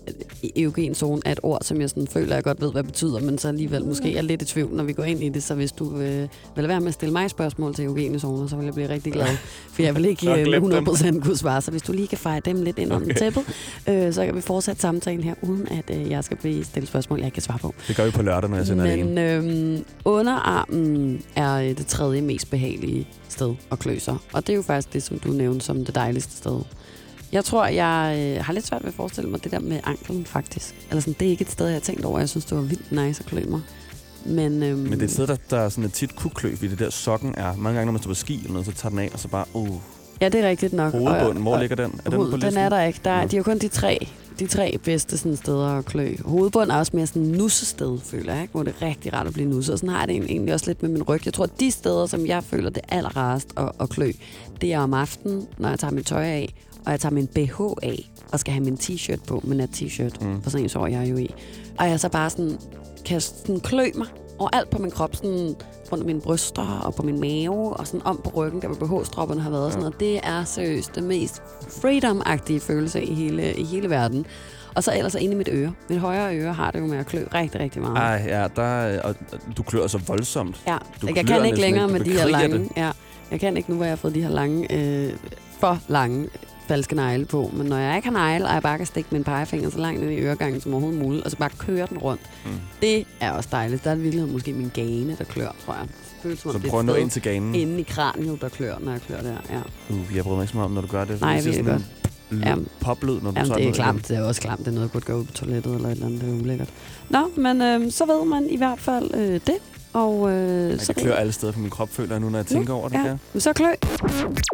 Eugen zone er et ord, som jeg sådan føler, jeg godt ved, hvad det betyder, men så alligevel måske er lidt i tvivl, når vi går ind i det. Så hvis du øh, vil være med at stille mig spørgsmål til eugene zoner, så vil jeg blive rigtig glad. For jeg vil ikke øh, glem med dem. 100% kunne svare. Så hvis du lige kan feje dem lidt ind under Okay. tæppet, øh, så kan vi fortsætte samtalen her, uden at øh, jeg skal blive stillet spørgsmål, jeg ikke kan svare på. Det gør vi på lørdag, når jeg sender det Men øhm, underarmen er øh, det tredje mest behagelige sted at klø sig. Og det er jo faktisk det, som du nævnte som det dejligste sted. Jeg tror, jeg øh, har lidt svært ved at forestille mig det der med anklen, faktisk. Eller sådan, det er ikke et sted, jeg har tænkt over. Jeg synes, det var vildt nice at klø mig. Men, øhm, Men det er et sted, der, der er sådan et tit kunne klø, fordi det der sokken er. Mange gange, når man står på ski eller noget, så tager den af, og så bare... Uh, Ja, det er rigtigt nok. hovedbunden, hvor Og- ligger den? Er den Hoved, på den listen? er der ikke. Der, er- Nå. de har kun de tre, de tre bedste sådan, steder at klø. Hovedbunden er også mere sådan nussested, føler jeg, ikke? hvor det er rigtig rart at blive nusset. Og sådan har jeg det egentlig også lidt med min ryg. Jeg tror, at de steder, som jeg føler det er allerrarest at, at klø, det er om aftenen, når jeg tager mit tøj af, og jeg tager min BH af, og skal have min t-shirt på, min nat t-shirt, Mm. for sådan en så jeg er jo i. Og jeg så bare sådan, kan sådan klø mig over alt på min krop, sådan rundt om mine bryster og på min mave, og sådan om på ryggen, der hvor BH-stropperne har været. og Sådan, og det er seriøst det mest freedom-agtige følelse i hele, i hele verden. Og så ellers inde i mit øre. Mit højre øre har det jo med at klø rigtig, rigtig meget. Ej, ja, der, og, og du klør så voldsomt. Ja, du jeg kan ikke længere med de her lange. Det. Ja, jeg kan ikke nu, hvor jeg har fået de her lange, øh, for lange falske negle på. Men når jeg ikke har negle, og jeg bare kan stikke min pegefinger så langt ind i øregangen som overhovedet muligt, og så bare køre den rundt. Mm. Det er også dejligt. Der er i virkeligheden måske min gane, der klør, tror jeg. Føles som om Så prøv at nå ind til ganen. Inde i kraniet, der klør, når jeg klør der. Ja. Uh, jeg bryder mig ikke så meget om, når du gør det. Nej, jeg det ved det godt. en l- Poplyd, når du Jamen, det er klamt. Det er også klamt. Det er noget, der burde gå ud på toilettet eller et eller andet. Det er ulækkert. Nå, men øh, så ved man i hvert fald øh, det. Og øh, Jeg så kan klør alle steder på min krop, føler jeg nu, når jeg tænker over det. ja. Men så klø.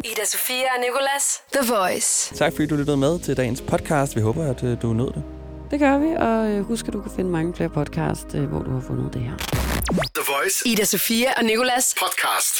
Ida Sofia og Nicolas. The Voice. Tak fordi du lyttede med til dagens podcast. Vi håber, at øh, du nød det. Det gør vi, og øh, husk, at du kan finde mange flere podcast, øh, hvor du har fundet det her. The Voice. Ida Sofia og Nicolas. Podcast.